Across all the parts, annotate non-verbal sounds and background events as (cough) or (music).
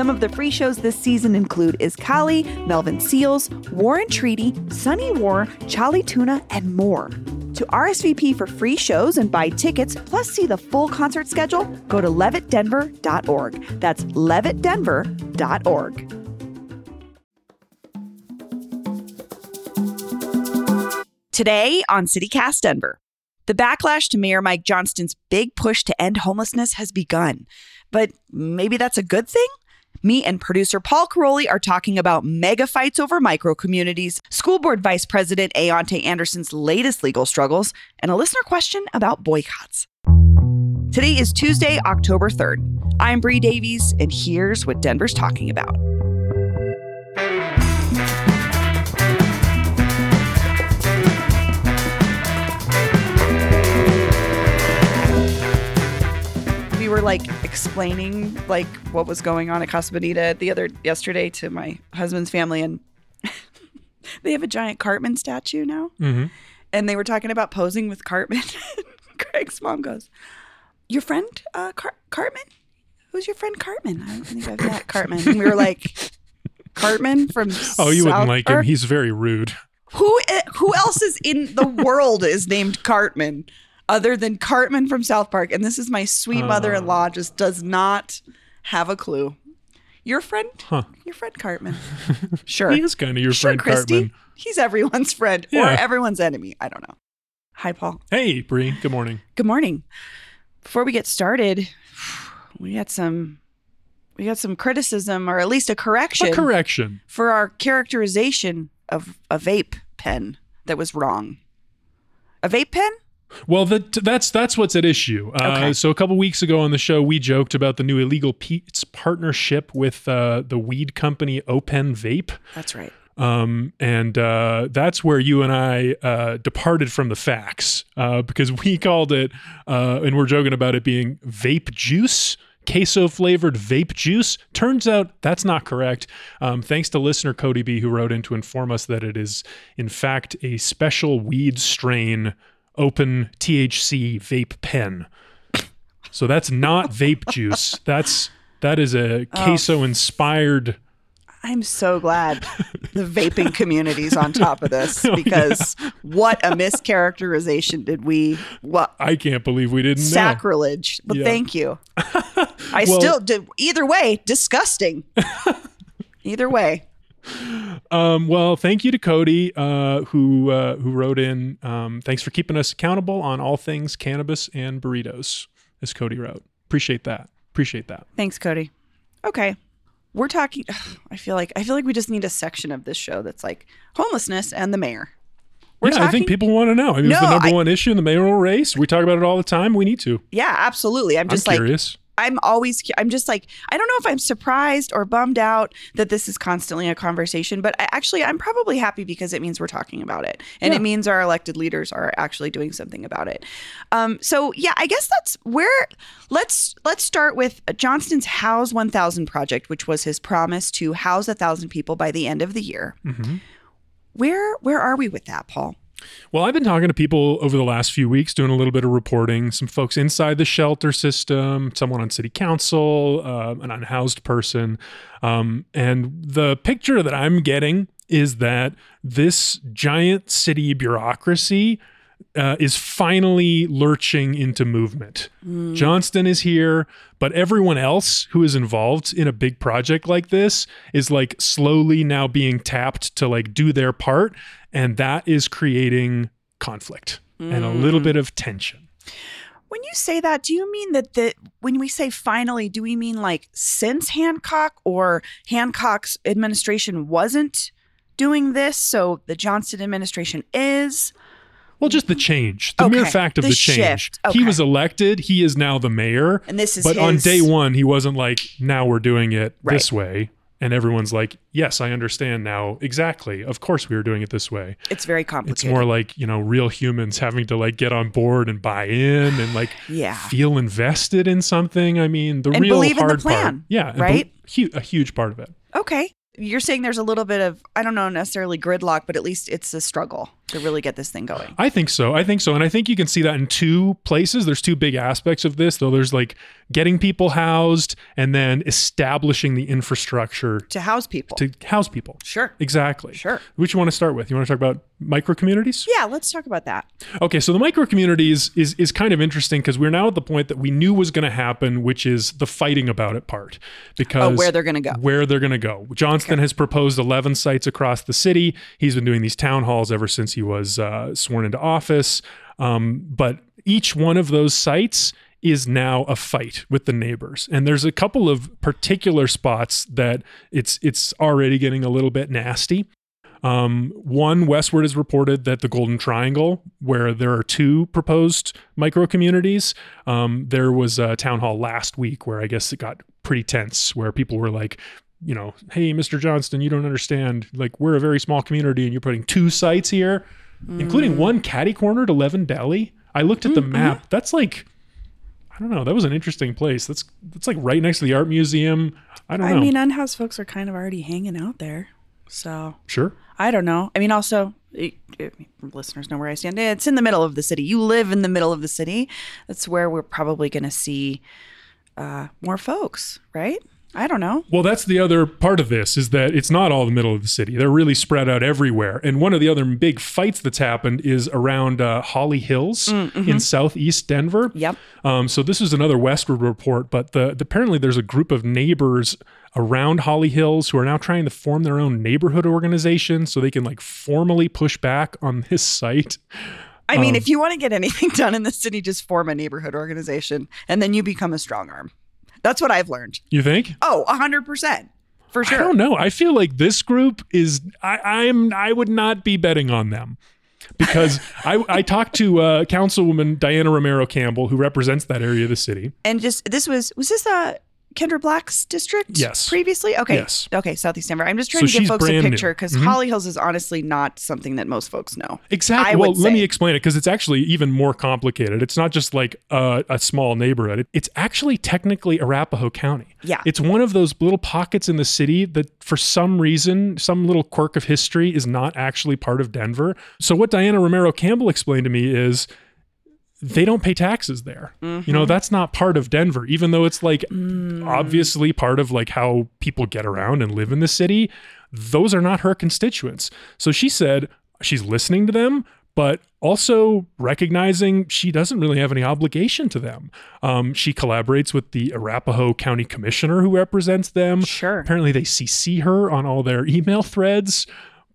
Some of the free shows this season include Is Kali, Melvin Seals, Warren Treaty, Sunny War, Charlie Tuna, and more. To RSVP for free shows and buy tickets, plus see the full concert schedule, go to levittdenver.org. That's levittdenver.org. Today on CityCast Denver, the backlash to Mayor Mike Johnston's big push to end homelessness has begun. But maybe that's a good thing? Me and producer Paul Karolyi are talking about mega fights over micro communities, school board vice president Auon'tai Anderson's latest legal struggles, and a listener question about boycotts. Today is Tuesday, October 3rd. I'm Bree Davies, and here's what Denver's talking about. Were like explaining like what was going on at Casa Bonita the other yesterday to my husband's family, and (laughs) they have a giant Cartman statue now, Mm-hmm. and they were talking about posing with Cartman. (laughs) Craig's mom goes, "Your friend uh, Car- Cartman? Who's your friend Cartman? I don't think I've met Cartman." And we were like, (laughs) "Cartman from Oh, you South wouldn't like him. He's very rude. Who i- who else is in the world is named Cartman other than Cartman from South Park? And this is my sweet Oh. mother-in-law ah. just does not have a clue. Your friend, Huh. your friend Cartman. (laughs) Sure, He is kind of your sure, friend Christy. Cartman. He's everyone's friend or everyone's enemy. I don't know. Hi, Paul. Hey, Bree. Good morning. Good morning. Before we get started, we got some we got some criticism or at least a correction A correction. for our characterization of a vape pen that was wrong. A vape pen? Well, that that's that's what's at issue. Uh, So a couple weeks ago on the show, we joked about the new illegal Pete's partnership with uh, the weed company Open Vape. That's right. Um, and uh, that's where you and I uh, departed from the facts uh, because we called it, uh, and we're joking about it being vape juice, queso flavored vape juice. Turns out that's not correct. Um, thanks to listener Cody B, who wrote in to inform us that it is, in fact, a special weed strain open THC vape pen. So that's not (laughs) vape juice. That's that is a oh. queso inspired. I'm so glad the vaping community's on top of this (laughs) oh, because what a mischaracterization did we what I can't believe we didn't know. sacrilege. But Yeah. thank you. (laughs) I Well- still did either way, disgusting. either way. Um, well, thank you to Cody, uh, who uh, who wrote in. Um, thanks for keeping us accountable on all things cannabis and burritos, as Cody wrote. Appreciate that. Appreciate that. Thanks, Cody. Okay. We're talking I feel like I feel like we just need a section of this show that's like homelessness and the mayor. We're yeah, I think people want to know. I mean, it's the number I- one issue in the mayoral race. We talk about it all the time. We need to. Yeah, absolutely. I'm just I'm like curious. I'm always I'm just like I don't know if I'm surprised or bummed out that this is constantly a conversation, but I, actually I'm probably happy because it means we're talking about it and Yeah. it means our elected leaders are actually doing something about it. Um, so yeah, I guess that's where let's let's start with Johnston's House 1000 project, which was his promise to house a thousand people by the end of the year. hmm Where where are we with that, Paul? Well, I've been talking to people over the last few weeks, doing a little bit of reporting. Some folks inside the shelter system, someone on city council, uh, an unhoused person, um, and the picture that I'm getting is that this giant city bureaucracy uh, is finally lurching into movement. Johnston is here, but everyone else who is involved in a big project like this is like slowly now being tapped to like do their part, and that is creating conflict and a little bit of tension. When you say that, do you mean that the when we say finally, do we mean like since Hancock or Hancock's administration wasn't doing this, so the Johnston administration is? Well, just the change, the mere fact of the the, change. shift. He was elected. He is now the mayor. And this is But on day one, he wasn't like, now we're doing it this way. And everyone's like, yes, I understand now. Exactly. Of course, we were doing it this way. It's very complicated. It's more like, you know, real humans having to like get on board and buy in and like yeah. feel invested in something. I mean, the And real believe in the hard part. Yeah. and be- right? a huge part of it. Okay. You're saying there's a little bit of I don't know necessarily gridlock, but at least it's a struggle to really get this thing going. I think so. I think so. And I think you can see that in two places. There's two big aspects of this, though. There's like getting people housed and then establishing the infrastructure To house people. to house people. sure. Exactly. Sure. Which you want to start with? You want to talk about micro communities? Yeah, let's talk about that. Okay, so the micro communities is is kind of interesting because we're now at the point that we knew was going to happen, which is the fighting about it part. Because Oh, where they're going to go. where they're going to go. Johnston has proposed 11 sites across the city. He's been doing these town halls ever since he was uh, sworn into office. Um, but each one of those sites is now a fight with the neighbors, and there's a couple of particular spots that it's it's already getting a little bit nasty. Um, one Westword is reported that the Golden Triangle, where there are two proposed micro communities, um, there was a town hall last week where I guess it got pretty tense, where people were like, you know, hey, Mr. Johnston, you don't understand. Like, we're a very small community, and you're putting two sites here, including one catty cornered 11 Deli. I looked at the map. That's like, I don't know. That was an interesting place. That's that's like right next to the art museum. I don't I know. I mean, unhoused folks are kind of already hanging out there. So sure. I don't know. I mean, also, it, it- listeners know where I stand. It's in the middle of the city. You live in the middle of the city. That's where we're probably going to see uh, more folks, right? I don't know. Well, that's the other part of this is that it's not all the middle of the city. They're really spread out everywhere. And one of the other big fights that's happened is around uh, Holly Hills in southeast Denver. Yep. Um, so this is another Westword report, but the, apparently there's a group of neighbors around Holly Hills who are now trying to form their own neighborhood organization so they can like formally push back on (laughs) this site. I Um, mean, if you want to get anything (laughs) done in the city, just form a neighborhood organization and then you become a strong arm. That's what I've learned. You think? Oh, 100%. For sure. I don't know. I feel like this group is I, I'm I would not be betting on them. Because (laughs) I, I talked to uh, Councilwoman Diana Romero Campbell, who represents that area of the city. And just this was was this uh Kendra Black's district? Yes. Previously? Okay. Yes. Okay, Southeast Denver. I'm just So trying to give folks a picture because Mhm. Holly Hills is honestly not something that most folks know. Exactly. I Well, let me explain it because it's actually even more complicated. It's not just like a, a small neighborhood. It's actually technically Arapahoe County. Yeah. It's one of those little pockets in the city that, for some reason, some little quirk of history, is not actually part of Denver. So, what Diana Romero Campbell explained to me is they don't pay taxes there. You know, that's not part of Denver, even though it's like obviously part of like how people get around and live in the city. Those are not her constituents. So she said she's listening to them, but also recognizing she doesn't really have any obligation to them. Um, she collaborates with the Arapahoe County Commissioner who represents them. Sure. Apparently, they CC her on all their (laughs) email threads.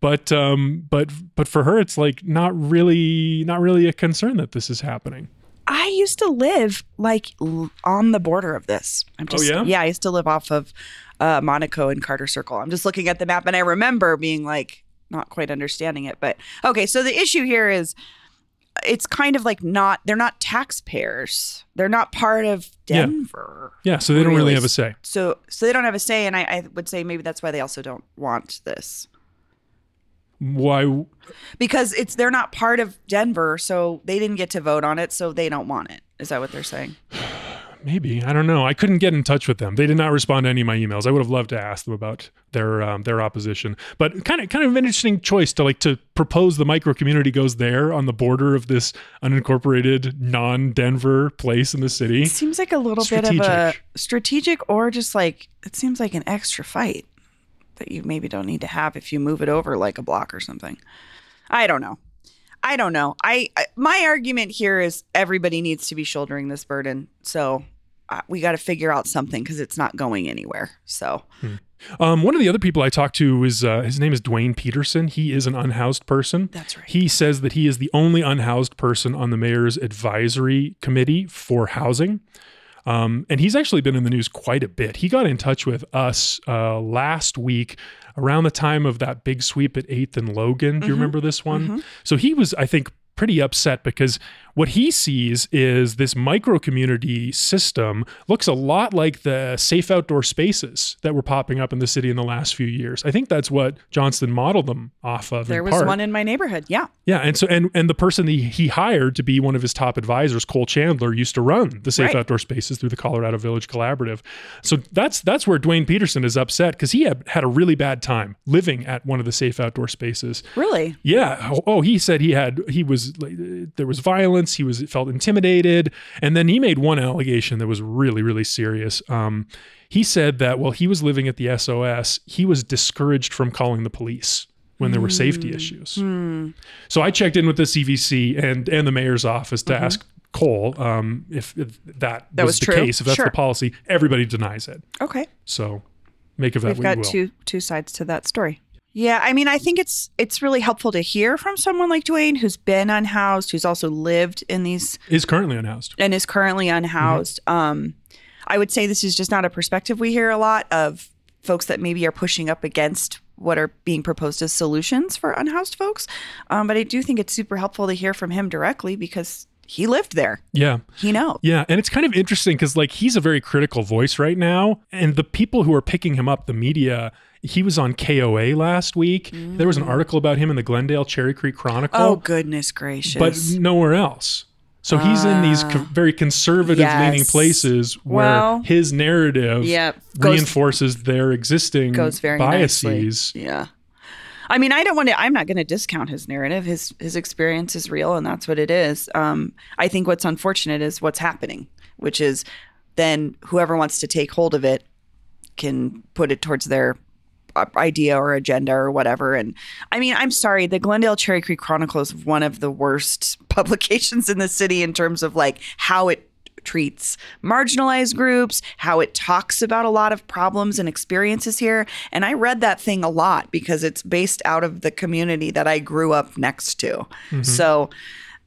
But um, but but for her, it's like not really not really a concern that this is happening. I used to live like l- on the border of this. I'm just Oh, yeah? yeah, I used to live off of uh, Monaco and Carter Circle. I'm just looking at the map and I remember being like not quite understanding it. But okay, so the issue here is it's kind of like not they're not taxpayers. They're not part of Yeah. Denver. Yeah, so they don't really Really? have a say. So so they don't have a say and I, I would say maybe that's why they also don't want this. Why? Because it's they're not part of Denver, so they didn't get to vote on it, so they don't want it. Is that what they're saying? (sighs) Maybe I don't know. I couldn't get in touch with them. They did not respond to any of my emails. I would have loved to ask them about their um, their opposition. But kind of kind of an interesting choice to like to propose the micro community goes there on the border of this unincorporated non-Denver place in the city. It seems like a little bit of a Strategic. strategic or just like it seems like an extra fight that you maybe don't need to have if you move it over like a block or something. I don't know. I don't know. I, I my argument here is everybody needs to be shouldering this burden. So uh, we got to figure out something because it's not going anywhere. So Um, one of the other people I talked to is uh, his name is Dwayne Peterson. He is an unhoused person. That's right. He says that he is the only unhoused person on the mayor's advisory committee for housing. Um, and he's actually been in the news quite a bit. He got in touch with us uh, last week around the time of that big sweep at 8th and Logan. Do you remember this one? So he was, I think, pretty upset because what he sees is this micro community system looks a lot like the safe outdoor spaces that were popping up in the city in the last few years. I think that's what Johnston modeled them off of. There was part. one in my neighborhood. Yeah. Yeah, and so and and the person he, he hired to be one of his top advisors, Cole Chandler, used to run the Safe Right. Outdoor Spaces through the Colorado Village Collaborative. So that's that's where Dwayne Peterson is upset because he had had a really bad time living at one of the Safe Outdoor Spaces. Really? Yeah. Oh, oh, he said he had he was like, there was violence. He was felt intimidated, and then he made one allegation that was really really serious. Um, he said that while he was living at the SOS, he was discouraged from calling the police when there were safety Hmm. issues. So I checked in with the CVC and and the mayor's office to ask Cole um, if, if that, Mm-hmm. That was, was the true. case, if that's Sure. the policy. Everybody denies it. Okay. So make of that We've what got two two sides to that story. Yeah, I mean, I think it's it's really helpful to hear from someone like Dwayne who's been unhoused, who's also lived in these Is currently unhoused. and is currently unhoused. Um, I would say this is just not a perspective we hear a lot of folks that maybe are pushing up against what are being proposed as solutions for unhoused folks. Um, but I do think it's super helpful to hear from him directly because he lived there. Yeah. He knows. Yeah, and it's kind of interesting because like he's a very critical voice right now, and the people who are picking him up, the media. He was on KOA last week. There was an mm. article about him in the Glendale Cherry Creek Chronicle, Oh goodness gracious! but nowhere else. So he's in these co- very conservative leaning places where Well, his narrative Yep, goes- reinforces their existing goes very biases. nicely. Yeah. I mean, I don't want to. I'm not going to discount his narrative. His his experience is real, and that's what it is. Um, I think what's unfortunate is what's happening, which is then whoever wants to take hold of it can put it towards their uh, idea or agenda or whatever. And I mean, I'm sorry, the Glendale Cherry Creek Chronicle is one of the worst (laughs) publications in the city in terms of like how it treats marginalized groups, how it talks about a lot of problems and experiences here. And I read that thing a lot because it's based out of the community that I grew up next to. Mm-hmm. So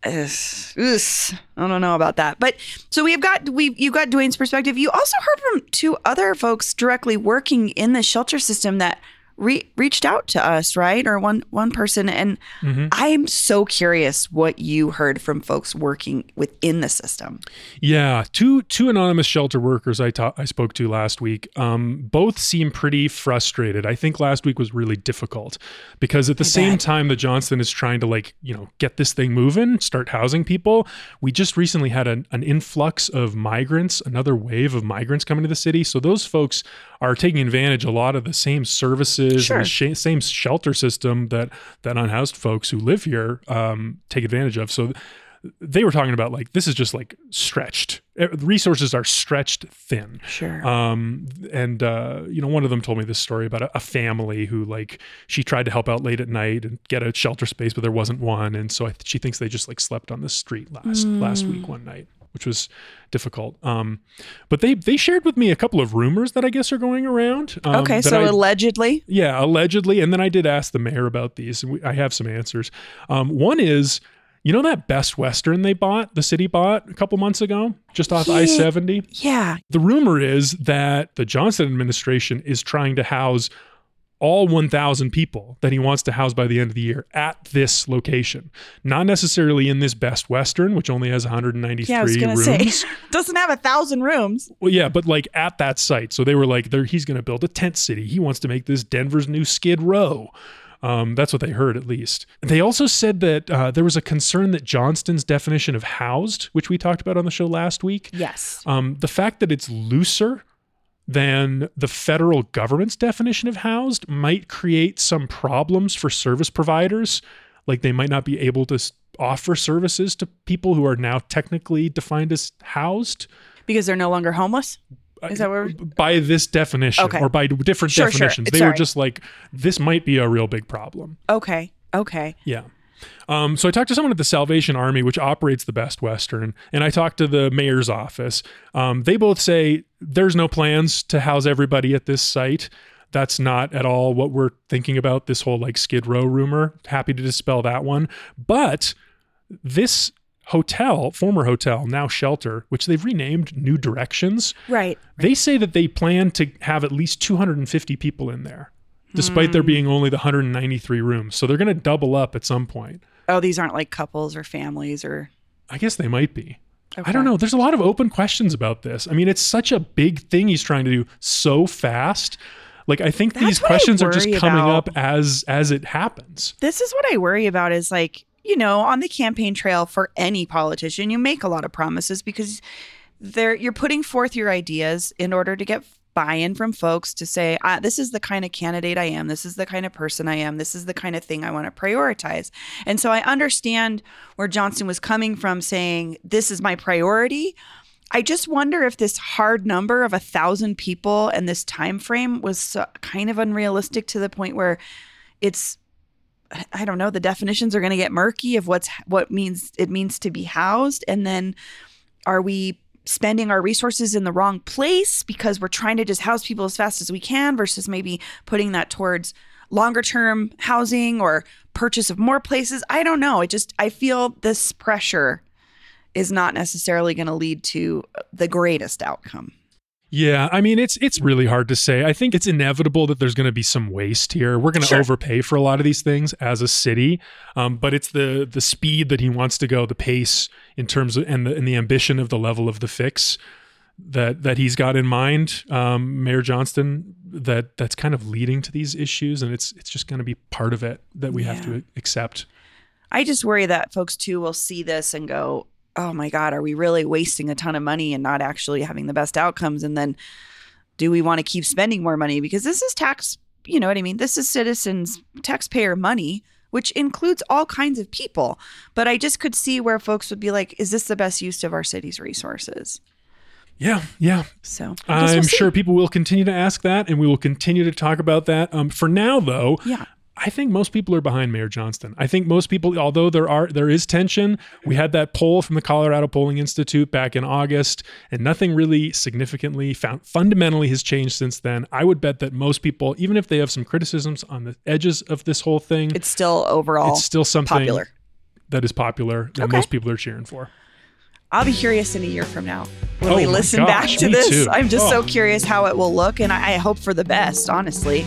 Ugh, ugh, I don't know about that, but so we've got we you got Dwayne's perspective. You also heard from two other folks directly working in the shelter system that re- reached out to us, right? Or one one person, and I'm so curious what you heard from folks working within the system. Yeah, two two anonymous shelter workers I ta- I spoke to last week. Um, both seem pretty frustrated. I think last week was really difficult because at the same bet. time that Johnston is trying to like you know get this thing moving, start housing people. We just recently had an, an influx of migrants, another wave of migrants coming to the city. So those folks are taking advantage of a lot of the same services Sure. and the sh- same shelter system that that unhoused folks who live here um, take advantage of. So they were talking about like this is just like stretched resources are stretched thin Sure. um and uh you know one of them told me this story about a, a family who like she tried to help out late at night and get a shelter space but there wasn't one and so I, she thinks they just like slept on the street last last week one night which was difficult um but they they shared with me a couple of rumors that i guess are going around um, okay, so I- allegedly, yeah, allegedly. And then I did ask the mayor about these, and we, I have some answers. Um, one is, you know, that Best Western they bought, the city bought a couple months ago, just off I 70. yeah, The rumor is that the Johnston administration is trying to house all 1,000 people that he wants to house by the end of the year at this location. Not necessarily in this Best Western, which only has 193 yeah. I was gonna rooms. say (laughs) doesn't have a thousand rooms. Well, yeah, but like at that site. So they were like, "There, he's going to build a tent city. He wants to make this Denver's new Skid Row." Um, that's what they heard, at least. They also said that uh, there was a concern that Johnston's definition of housed, which we talked about on the show last week, Yes. um, the fact that it's looser than the federal government's definition of housed might create some problems for service providers. Like they might not be able to offer services to people who are now technically defined as housed Because they're no longer homeless. Is that where? by this definition Okay. or by different Sure, sure. definitions. They Sorry. were just like, this might be a real big problem. Okay. Okay. Yeah. Um, so I talked to someone at the Salvation Army, which operates the Best Western, and I talked to the mayor's office. Um, they both say there's no plans to house everybody at this site. That's not at all what we're thinking about. This whole like Skid Row rumor. Happy to dispel that one. But this hotel, former hotel, now shelter, which they've renamed New Directions, Right. they say that they plan to have at least 250 people in there, despite Hmm. there being only the 193 rooms. So they're going to double up at some point. Oh, these aren't like couples or families or. I guess they might be. Okay. I don't know. There's a lot of open questions about this. I mean, it's such a big thing he's trying to do so fast. Like I think That's these questions are just coming about. up as as it happens. This is what I worry about is like, you know, on the campaign trail for any politician, you make a lot of promises because they're you're putting forth your ideas in order to get buy-in from folks to say, ah, this is the kind of candidate I am. This is the kind of person I am. This is the kind of thing I want to prioritize. And so I understand where Johnston was coming from saying, this is my priority. I just wonder if this hard number of a thousand people and this time frame was so, kind of unrealistic to the point where it's I don't know, the definitions are going to get murky of what's what means it means to be housed and then are we spending our resources in the wrong place because we're trying to just house people as fast as we can versus maybe putting that towards longer term housing or purchase of more places. I don't know. It just I feel this pressure is not necessarily going to lead to the greatest outcome. Yeah, I mean it's it's really hard to say. I think it's inevitable that there's going to be some waste here. We're going to Sure. overpay for a lot of these things as a city, um, but it's the the speed that he wants to go, the pace in terms of and the and the ambition of the level of the fix that that he's got in mind, um, Mayor Johnston. That that's kind of leading to these issues, and it's it's just going to be part of it that we have to accept. I just worry that folks too will see this and go, "Oh my god, are we really wasting a ton of money and not actually having the best outcomes?" And then do we want to keep spending more money because this is tax, you know what I mean? This is citizens taxpayer money, which includes all kinds of people. But I just could see where folks would be like, "Is this the best use of our city's resources?" Yeah, yeah. So I'm sure people will continue to ask that, and we will continue to talk about that. Um, for now, though, Yeah. I think most people are behind Mayor Johnston. I think most people, although there are there is tension, we had that poll from the Colorado Polling Institute back in August, and nothing really significantly found fundamentally has changed since then. I would bet that most people, even if they have some criticisms on the edges of this whole thing, It's still overall it's still something popular. that is popular that Okay. most people are cheering for. I'll be curious in a year from now when Oh we listen back to this. too. I'm just so Oh. curious how it will look, and I, I hope for the best, honestly.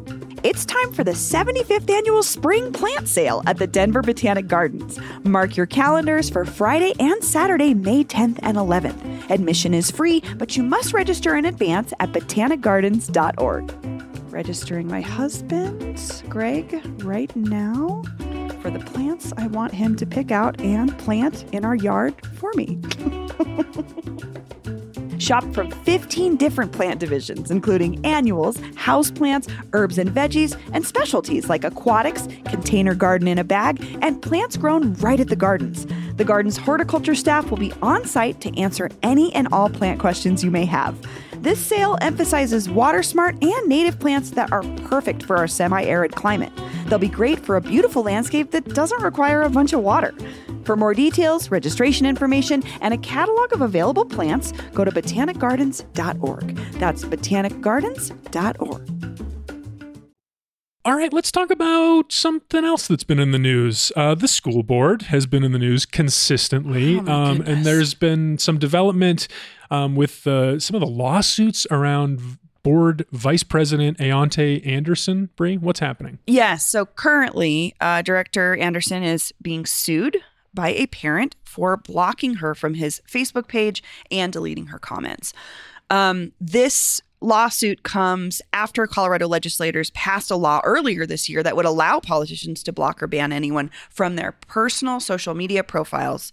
It's time for the 75th annual spring plant sale at the Denver Botanic Gardens. Mark your calendars for Friday and Saturday, May 10th and 11th. Admission is free, but you must register in advance at botanicgardens.org. Registering my husband, Greg, right now for the plants I want him to pick out and plant in our yard for me. (laughs) Shop from 15 different plant divisions, including annuals, houseplants, herbs and veggies, and specialties like aquatics, container garden in a bag, and plants grown right at the gardens. The garden's horticulture staff will be on site to answer any and all plant questions you may have. This sale emphasizes water smart and native plants that are perfect for our semi arid climate. They'll be great for a beautiful landscape that doesn't require a bunch of water. For more details, registration information, and a catalog of available plants, go to botanicgardens.org. That's botanicgardens.org. All right, let's talk about something else that's been in the news. Uh, the school board has been in the news consistently, Oh, um, and there's been some development um, with uh, some of the lawsuits around board vice president Auon'tai Anderson. Bree, what's happening? Yes. So currently, uh, Director Anderson is being sued by a parent for blocking her from his Facebook page and deleting her comments. Um, this lawsuit comes after Colorado legislators passed a law earlier this year that would allow politicians to block or ban anyone from their personal social media profiles.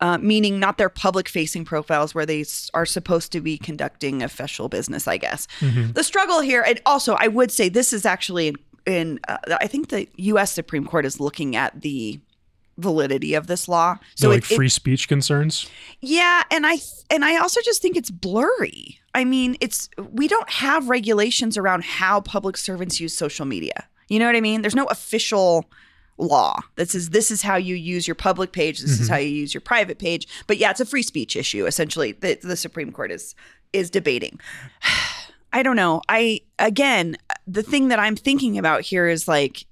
Uh, meaning not their public facing profiles where they s- are supposed to be conducting official business, I guess. The struggle here, and also I would say this is actually in, in uh, I think the U.S. Supreme Court is looking at the validity of this law. So like it, it- free speech concerns. yeah, and I and I also just think it's blurry. I mean, it's we don't have regulations around how public servants use social media. You know what I mean? There's no official law that says this is how you use your public page, this is mm-hmm. how you use your private page. But yeah, it's a free speech issue essentially that the Supreme Court is is debating. (sighs) I don't know. I again, the thing that I'm thinking about here is like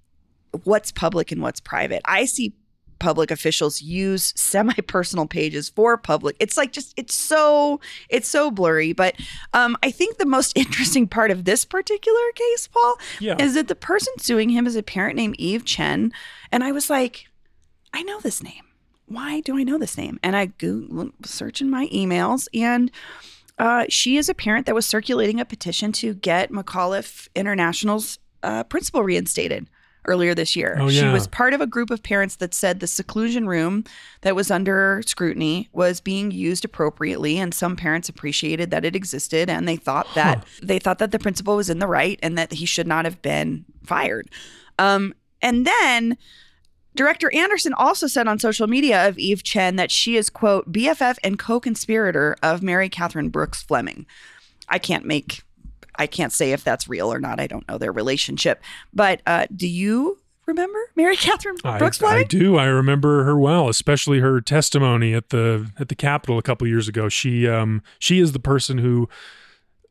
what's public and what's private. I see public officials use semi-personal pages for public. It's like just it's so it's so blurry, but um I think the most (laughs) interesting part of this particular case, Paul, Yeah. is that the person suing him is a parent named Eve Chen, and I was like, I know this name. Why do I know this name? And I Google searching my emails and uh, she is a parent that was circulating a petition to get McAuliffe International's uh, principal reinstated earlier this year. Oh, She yeah. was part of a group of parents that said the seclusion room that was under scrutiny was being used appropriately, and some parents appreciated that it existed, and they thought that they thought that the principal was in the right and that he should not have been fired. Um, and then Director Anderson also said on social media of Eve Chen that she is, quote, BFF and co conspirator of Mary Catherine Brooks Fleming. I can't make, I can't say if that's real or not. I don't know their relationship. But uh, do you remember Mary (laughs) Catherine I, Brooks I Fleming? do. I remember her well, especially her testimony at the at the Capitol a couple years ago. She um she is the person who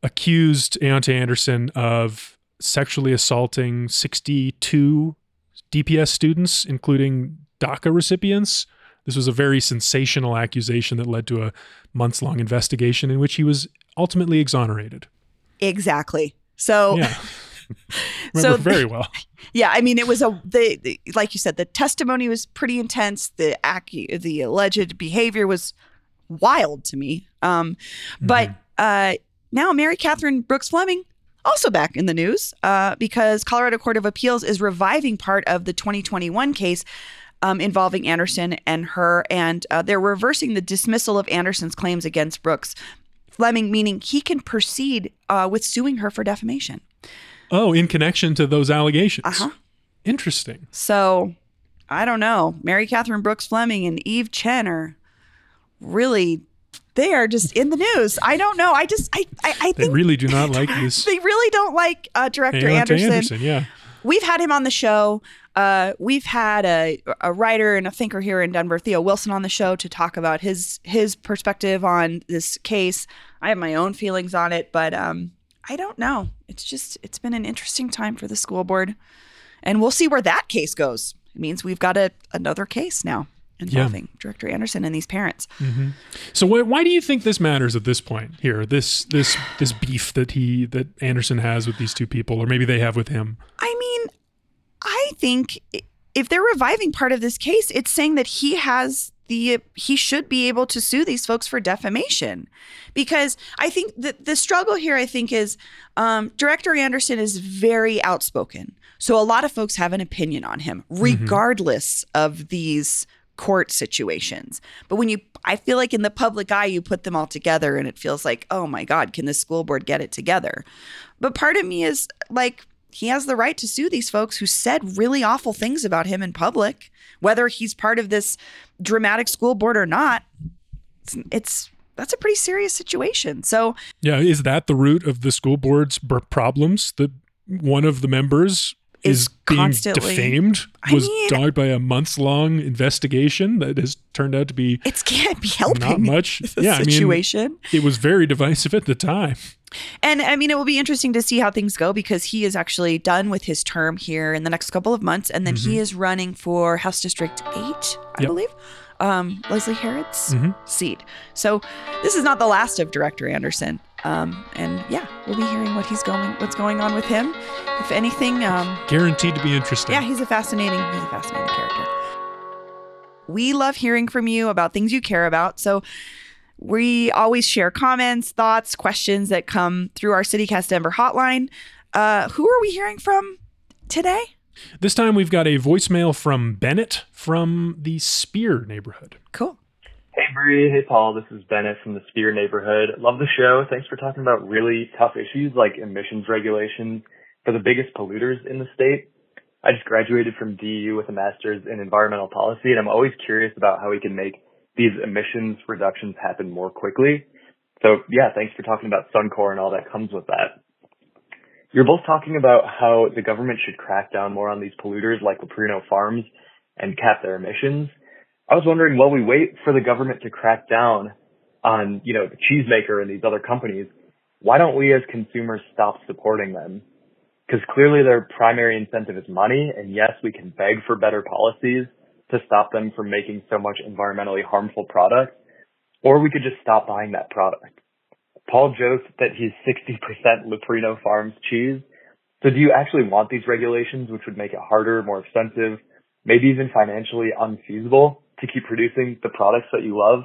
accused Auon'tai Anderson of sexually assaulting 62 DPS students, including DACA recipients. This was a very sensational accusation that led to a months long investigation in which he was ultimately exonerated. Exactly. So, Yeah. (laughs) So very well. (laughs) Yeah, I mean, it was a the, the like you said, the testimony was pretty intense. The acu- the alleged behavior was wild to me. Um, but uh, now Mary Catherine Brooks Fleming also back in the news uh, because Colorado Court of Appeals is reviving part of the 2021 case. Um, involving Anderson and her, and uh, they're reversing the dismissal of Anderson's claims against Brooks Fleming, meaning he can proceed uh, with suing her for defamation. Oh, in connection to those allegations. Uh-huh. Interesting. So I don't know. Mary Catherine Brooks Fleming and Eve Chen are really they are just in the news. I don't know. I just I I, I They think really do not like (laughs) this. they really don't like uh, director Anderson. Anderson, yeah. We've had him on the show. Uh, we've had a, a writer and a thinker here in Denver, Theo Wilson, on the show to talk about his his perspective on this case. I have my own feelings on it, but um, I don't know. It's just it's been an interesting time for the school board, and we'll see where that case goes. It means we've got a another case now involving Director Anderson and these parents. So why, why do you think this matters at this point here? This this this beef that he that Anderson has with these two people, or maybe they have with him. I mean, I think if they're reviving part of this case, it's saying that he has the he should be able to sue these folks for defamation, because I think that the struggle here, I think, is um, Director Anderson is very outspoken, so a lot of folks have an opinion on him, regardless of these court situations. But when you, I feel like in the public eye, you put them all together, and it feels like, oh my God, can the school board get it together? But part of me is like, he has the right to sue these folks who said really awful things about him in public, whether he's part of this dramatic school board or not. It's, it's that's a pretty serious situation. So Yeah, is that the root of the school board's problems? That one of the members Is is, being defamed I was mean- dogged by a months long investigation that has turned out to be it can't be helping not much. (laughs) yeah, I mean, situation. it was very divisive at the time. And I mean, it will be interesting to see how things go because he is actually done with his term here in the next couple of months. And then he is running for House District 8, I Mm-hmm. Yep. believe, um, Leslie Herod's Mhm. seat. So this is not the last of Director Anderson. Um, and yeah, we'll be hearing what he's going, what's going on with him. If anything, um, Guaranteed to be interesting. yeah, he's a fascinating, he's a fascinating character. We love hearing from you about things you care about. So We always share comments, thoughts, questions that come through our CityCast Denver hotline. Uh, who are we hearing from today? This time we've got a voicemail from Bennett from the Speer neighborhood. Cool. Hey Bree, hey Paul, this is Bennett from the Speer neighborhood. Love the show. Thanks for talking about really tough issues like emissions regulations for the biggest polluters in the state. I just graduated from DU with a master's in environmental policy and I'm always curious about how we can make these emissions reductions happen more quickly. So yeah, thanks for talking about Suncor and all that comes with that. You're both talking about how the government should crack down more on these polluters like Leprino Farms and cap their emissions. I was wondering, while we wait for the government to crack down on, you know, the cheesemaker and these other companies, why don't we as consumers stop supporting them? Because clearly their primary incentive is money, and yes, we can beg for better policies to stop them from making so much environmentally harmful products, or we could just stop buying that product. Paul joked that he's 60% Leprino Farms cheese. So do you actually want these regulations, which would make it harder, more expensive, maybe even financially unfeasible to keep producing the products that you love?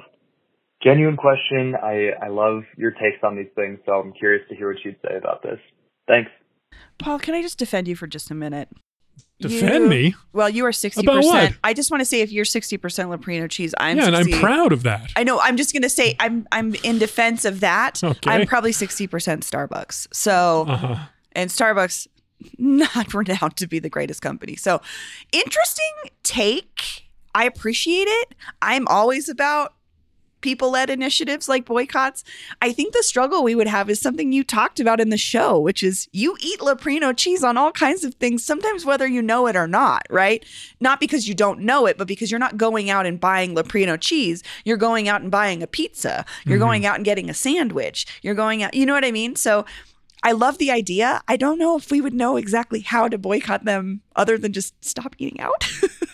Genuine question. I, I love your takes on these things, so I'm curious to hear what you'd say about this. Thanks. Paul, can I just defend you for just a minute? Defend You- me? Well, you are 60%. I just want to say if you're 60% Leprino cheese, I'm yeah, and I'm proud of that. I know. I'm just going to say I'm I'm in defense of that. Okay. I'm probably 60% Starbucks. So, Uh-huh. and Starbucks not (laughs) renowned to be the greatest company. So, interesting take. I appreciate it. I'm always about people led initiatives like boycotts. I think the struggle we would have is something you talked about in the show, which is you eat Leprino cheese on all kinds of things, sometimes whether you know it or not, right? Not because you don't know it, but because you're not going out and buying Leprino cheese. You're going out and buying a pizza. You're mm-hmm. going out and getting a sandwich. You're going out, you know what I mean? So I love the idea. I don't know if we would know exactly how to boycott them other than just stop eating out. (laughs)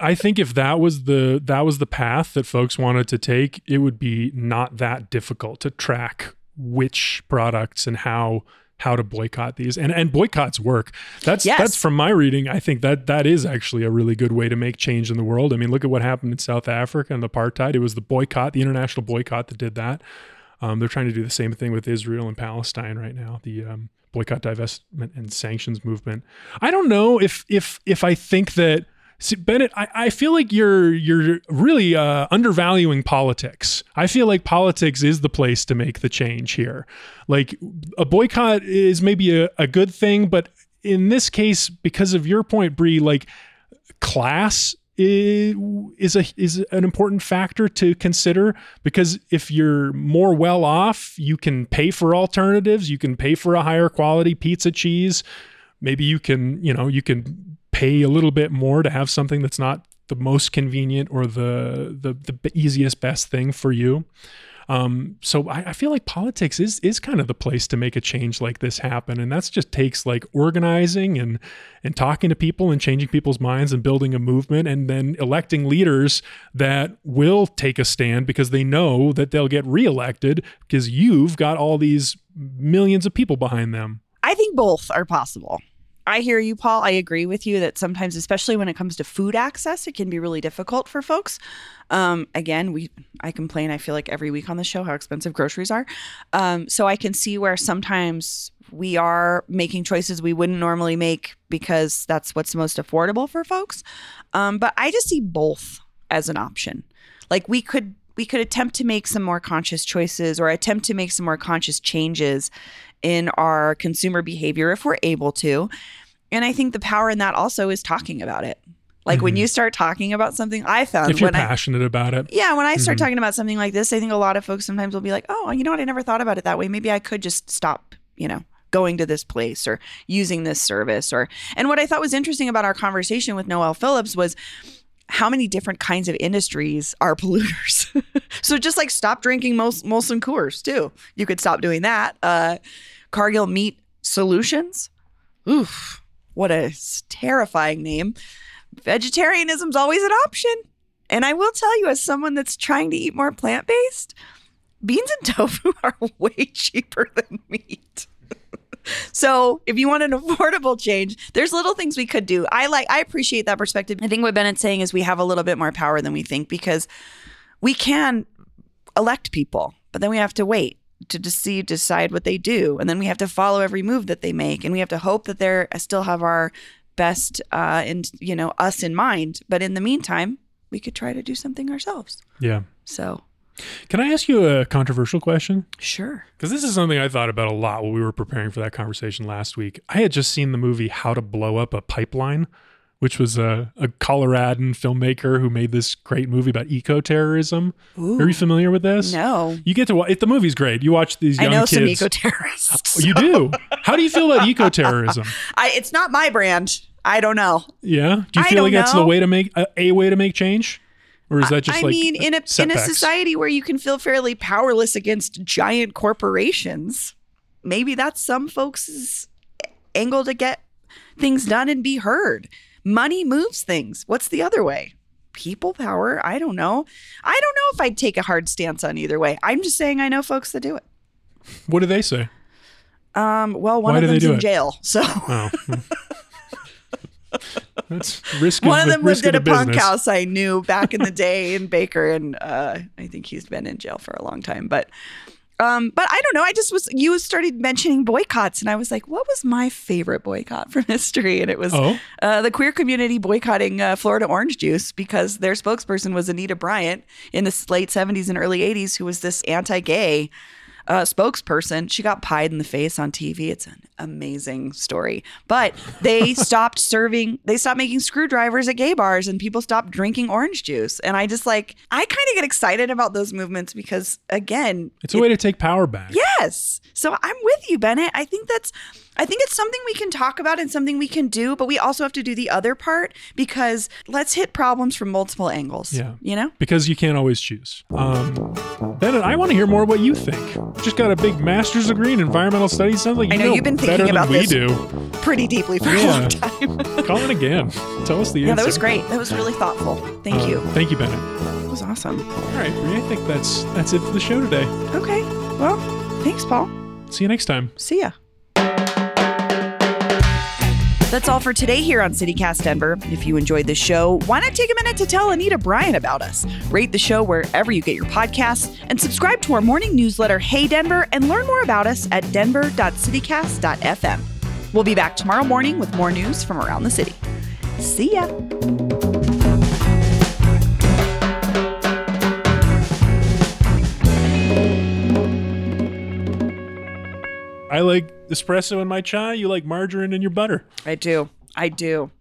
I think if that was the that was the path that folks wanted to take, it would be not that difficult to track which products and how how to boycott these. And and boycotts work. That's Yes. that's from my reading. I think that that is actually a really good way to make change in the world. I mean, look at what happened in South Africa and apartheid. It was the boycott, the international boycott that did that. Um, they're trying to do the same thing with Israel and Palestine right now. The um, boycott, divestment, and sanctions movement. I don't know if if if I think that see, Bennett. I, I feel like you're you're really uh, undervaluing politics. I feel like politics is the place to make the change here. Like a boycott is maybe a, a good thing, but in this case, because of your point, Bree, like class is a is an important factor to consider because if you're more well off, you can pay for alternatives, you can pay for a higher quality pizza cheese. Maybe you can, you know, you can pay a little bit more to have something that's not the most convenient or the the, the easiest best thing for you. Um, so I, I feel like politics is is kind of the place to make a change like this happen, and that's just takes like organizing and and talking to people and changing people's minds and building a movement, and then electing leaders that will take a stand because they know that they'll get reelected because you've got all these millions of people behind them. I think both are possible. I hear you, Paul. I agree with you that sometimes, especially when it comes to food access, it can be really difficult for folks. Um, again, we I complain. I feel like every week on the show how expensive groceries are. Um, so I can see where sometimes we are making choices we wouldn't normally make because that's what's most affordable for folks. Um, but I just see both as an option. Like we could we could attempt to make some more conscious choices or attempt to make some more conscious changes in our consumer behavior if we're able to. And I think the power in that also is talking about it. Like when you start talking about something, I found if you're when I passionate about it, yeah, when I start talking about something like this, I think a lot of folks sometimes will be like, "Oh, you know what? I never thought about it that way. Maybe I could just stop, you know, going to this place or using this service or." And what I thought was interesting about our conversation with Noel Phillips was how many different kinds of industries are (laughs) polluters. so just like stop drinking Mol- Molson Coors too. You could stop doing that. Uh, Cargill Meat Solutions. Oof, what a terrifying name. Vegetarianism's always an option. And I will tell you, as someone that's trying to eat more plant based, beans and (laughs) tofu are way cheaper than meat. (laughs) so if you want an affordable change, there's little things we could do. I like I appreciate that perspective. I think what Bennett's saying is we have a little bit more power than we think because we can elect people, but then we have to wait to see decide what they do, and then we have to follow every move that they make, and we have to hope that they're still have our best uh, and you know us in mind. But in the meantime, we could try to do something ourselves. Yeah. So Can I ask you a controversial question? sure. Because this is something I thought about a lot while we were preparing for that conversation last week. I had just seen the movie How to Blow Up a Pipeline, which was a, a Coloradan filmmaker who made this great movie about eco terrorism. Are you familiar with this? No, You get to watch. The movie's great. You watch these young I know kids. some eco terrorists. Oh, you do. (laughs) How do you feel about eco terrorism? It's not my brand. I don't know. Yeah. Do you feel like that's the way to make a, a way to make change, or is that just I like mean, in a in a society where you can feel fairly powerless against giant corporations, maybe that's some folks' angle to get things done and be heard. Money moves things. What's the other way? People power. I don't know. I don't know if I'd take a hard stance on either way. I'm just saying I know folks that do it. What do they say? Um, well, one Why of them's in it? jail, so Oh. (laughs) That's risk. one of them lived at a punk house I knew back in the day in Baker, and uh, I think he's been in jail for a long time. But, um, but I don't know. I just was you started mentioning boycotts, and I was like, what was my favorite boycott from (laughs) history? And it was Oh. uh, the queer community boycotting uh, Florida orange juice because their spokesperson was Anita Bryant in the late '70s and early '80s, who was this anti-gay uh, spokesperson. She got pied in the face on TV. It's an amazing story. But they (laughs) stopped serving, they stopped making screwdrivers at gay bars and people stopped drinking orange juice. And I just like, I kind of get excited about those movements because, again, It's a way to take power back. Yes. So I'm with you, Bennett. I think that's I think it's something we can talk about and something we can do, but we also have to do the other part because let's hit problems from multiple angles. Yeah. You know? because you can't always choose. Um, Bennett, I want to hear more what you think. Just got a big master's degree in environmental studies. Sounds like you I know, you've been better thinking about than we this. do. Pretty deeply for a long time. (laughs) Call it again. Tell us the yeah, answer. that was great. That was really thoughtful. Thank Uh, you. Thank you, Bennett. That was awesome. All right, Bree, I think that's that's it for the show today. Okay. Well, thanks, Paul. See you next time. See ya. That's all for today here on CityCast Denver. If you enjoyed the show, why not take a minute to tell Anita Bryant about us? Rate the show wherever you get your podcasts and subscribe to our morning newsletter, Hey Denver, and learn more about us at denver.citycast.fm. We'll be back tomorrow morning with more news from around the city. See ya. I like espresso in my chai. You like margarine in your butter. I do. I do.